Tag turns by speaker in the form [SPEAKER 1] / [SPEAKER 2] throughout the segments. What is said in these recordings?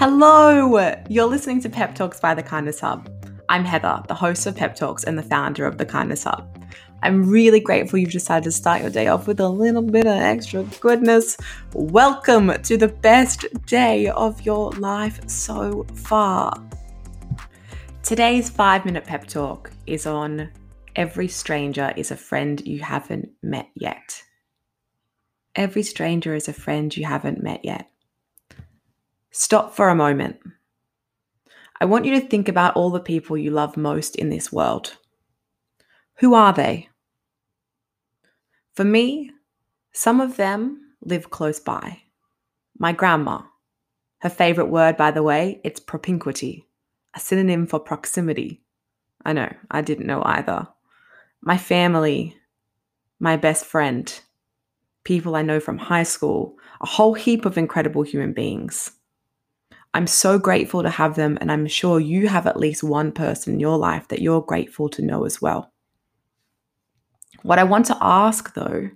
[SPEAKER 1] Hello! You're listening to Pep Talks by The Kindness Hub. I'm Heather, the host of Pep Talks and the founder of The Kindness Hub. I'm really grateful you've decided to start your day off with a little bit of extra goodness. Welcome to the best day of your life so far. Today's five minute pep talk is on every stranger is a friend you haven't met yet. Every stranger is a friend you haven't met yet. Stop for a moment. I want you to think about all the people you love most in this world. Who are they? For me, some of them live close by. My grandma. Her favorite word, by the way, it's propinquity, a synonym for proximity. I know, I didn't know either. My family, my best friend, people I know from high school, a whole heap of incredible human beings. I'm so grateful to have them, and I'm sure you have at least one person in your life that you're grateful to know as well. What I want to ask though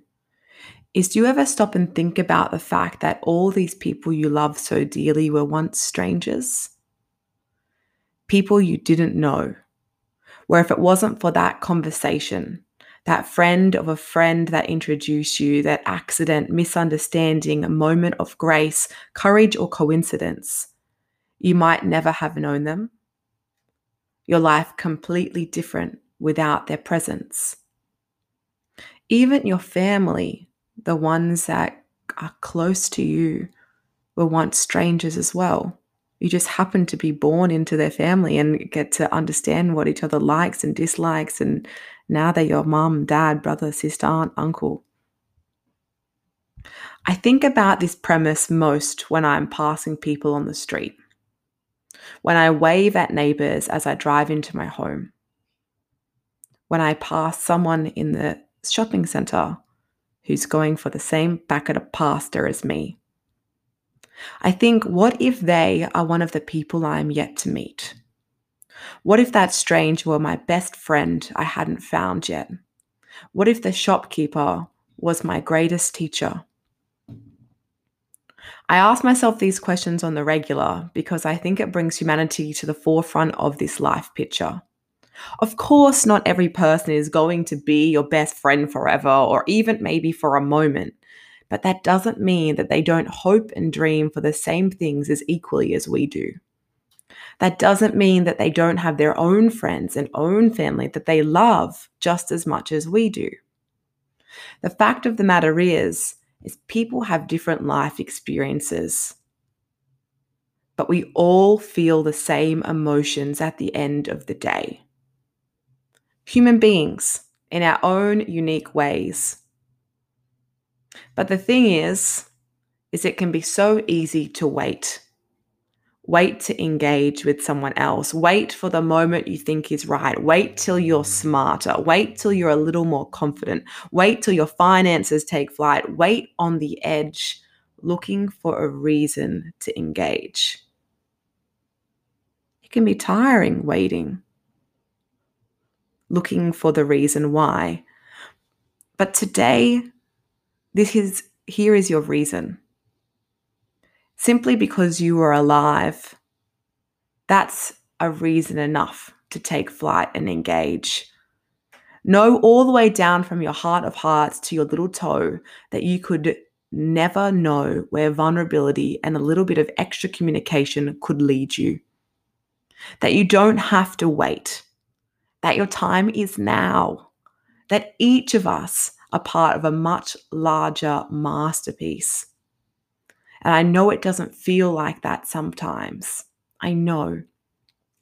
[SPEAKER 1] is do you ever stop and think about the fact that all these people you love so dearly were once strangers? People you didn't know, where if it wasn't for that conversation, that friend of a friend that introduced you, that accident, misunderstanding, a moment of grace, courage, or coincidence, you might never have known them. Your life completely different without their presence. Even your family, the ones that are close to you, were once strangers as well. You just happen to be born into their family and get to understand what each other likes and dislikes. And now they're your mom, dad, brother, sister, aunt, uncle. I think about this premise most when I'm passing people on the street when I wave at neighbors as I drive into my home, when I pass someone in the shopping center who's going for the same bucket of pasta as me. I think, what if they are one of the people I am yet to meet? What if that stranger were my best friend I hadn't found yet? What if the shopkeeper was my greatest teacher? I ask myself these questions on the regular because I think it brings humanity to the forefront of this life picture. Of course, not every person is going to be your best friend forever or even maybe for a moment, but that doesn't mean that they don't hope and dream for the same things as equally as we do. That doesn't mean that they don't have their own friends and own family that they love just as much as we do. The fact of the matter is, is people have different life experiences. But we all feel the same emotions at the end of the day. Human beings in our own unique ways. But the thing is, is it can be so easy to wait Wait to engage with someone else. Wait for the moment you think is right. Wait till you're smarter. Wait till you're a little more confident. Wait till your finances take flight. Wait on the edge, looking for a reason to engage. It can be tiring waiting, looking for the reason why. But today, this is here is your reason simply because you are alive, that's a reason enough to take flight and engage. Know all the way down from your heart of hearts to your little toe that you could never know where vulnerability and a little bit of extra communication could lead you. That you don't have to wait, that your time is now, that each of us are part of a much larger masterpiece. And I know it doesn't feel like that sometimes. I know.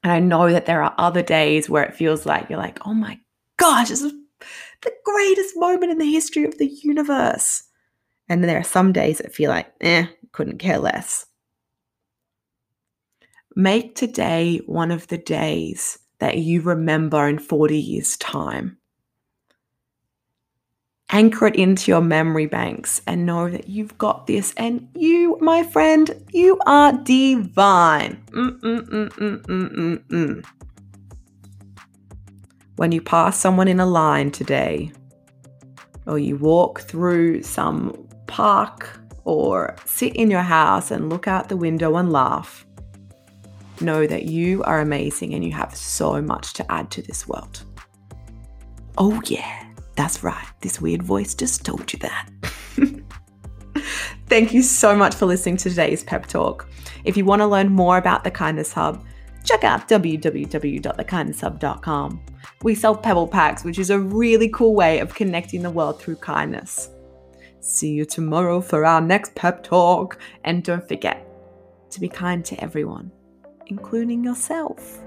[SPEAKER 1] And I know that there are other days where it feels like you're like, oh my gosh, this is the greatest moment in the history of the universe. And there are some days that feel like, eh, couldn't care less. Make today one of the days that you remember in 40 years' time anchor it into your memory banks and know that you've got this. And you, my friend, you are divine. Mm-mm-mm-mm-mm-mm. When you pass someone in a line today, or you walk through some park, or sit in your house and look out the window and laugh, know that you are amazing and you have so much to add to this world. Oh, yeah, that's right. This weird voice just told you that. Thank you so much for listening to today's pep talk. If you want to learn more about the Kindness Hub, check out www.thekindnesshub.com. We sell pebble packs, which is a really cool way of connecting the world through kindness. See you tomorrow for our next pep talk. And don't forget to be kind to everyone, including yourself.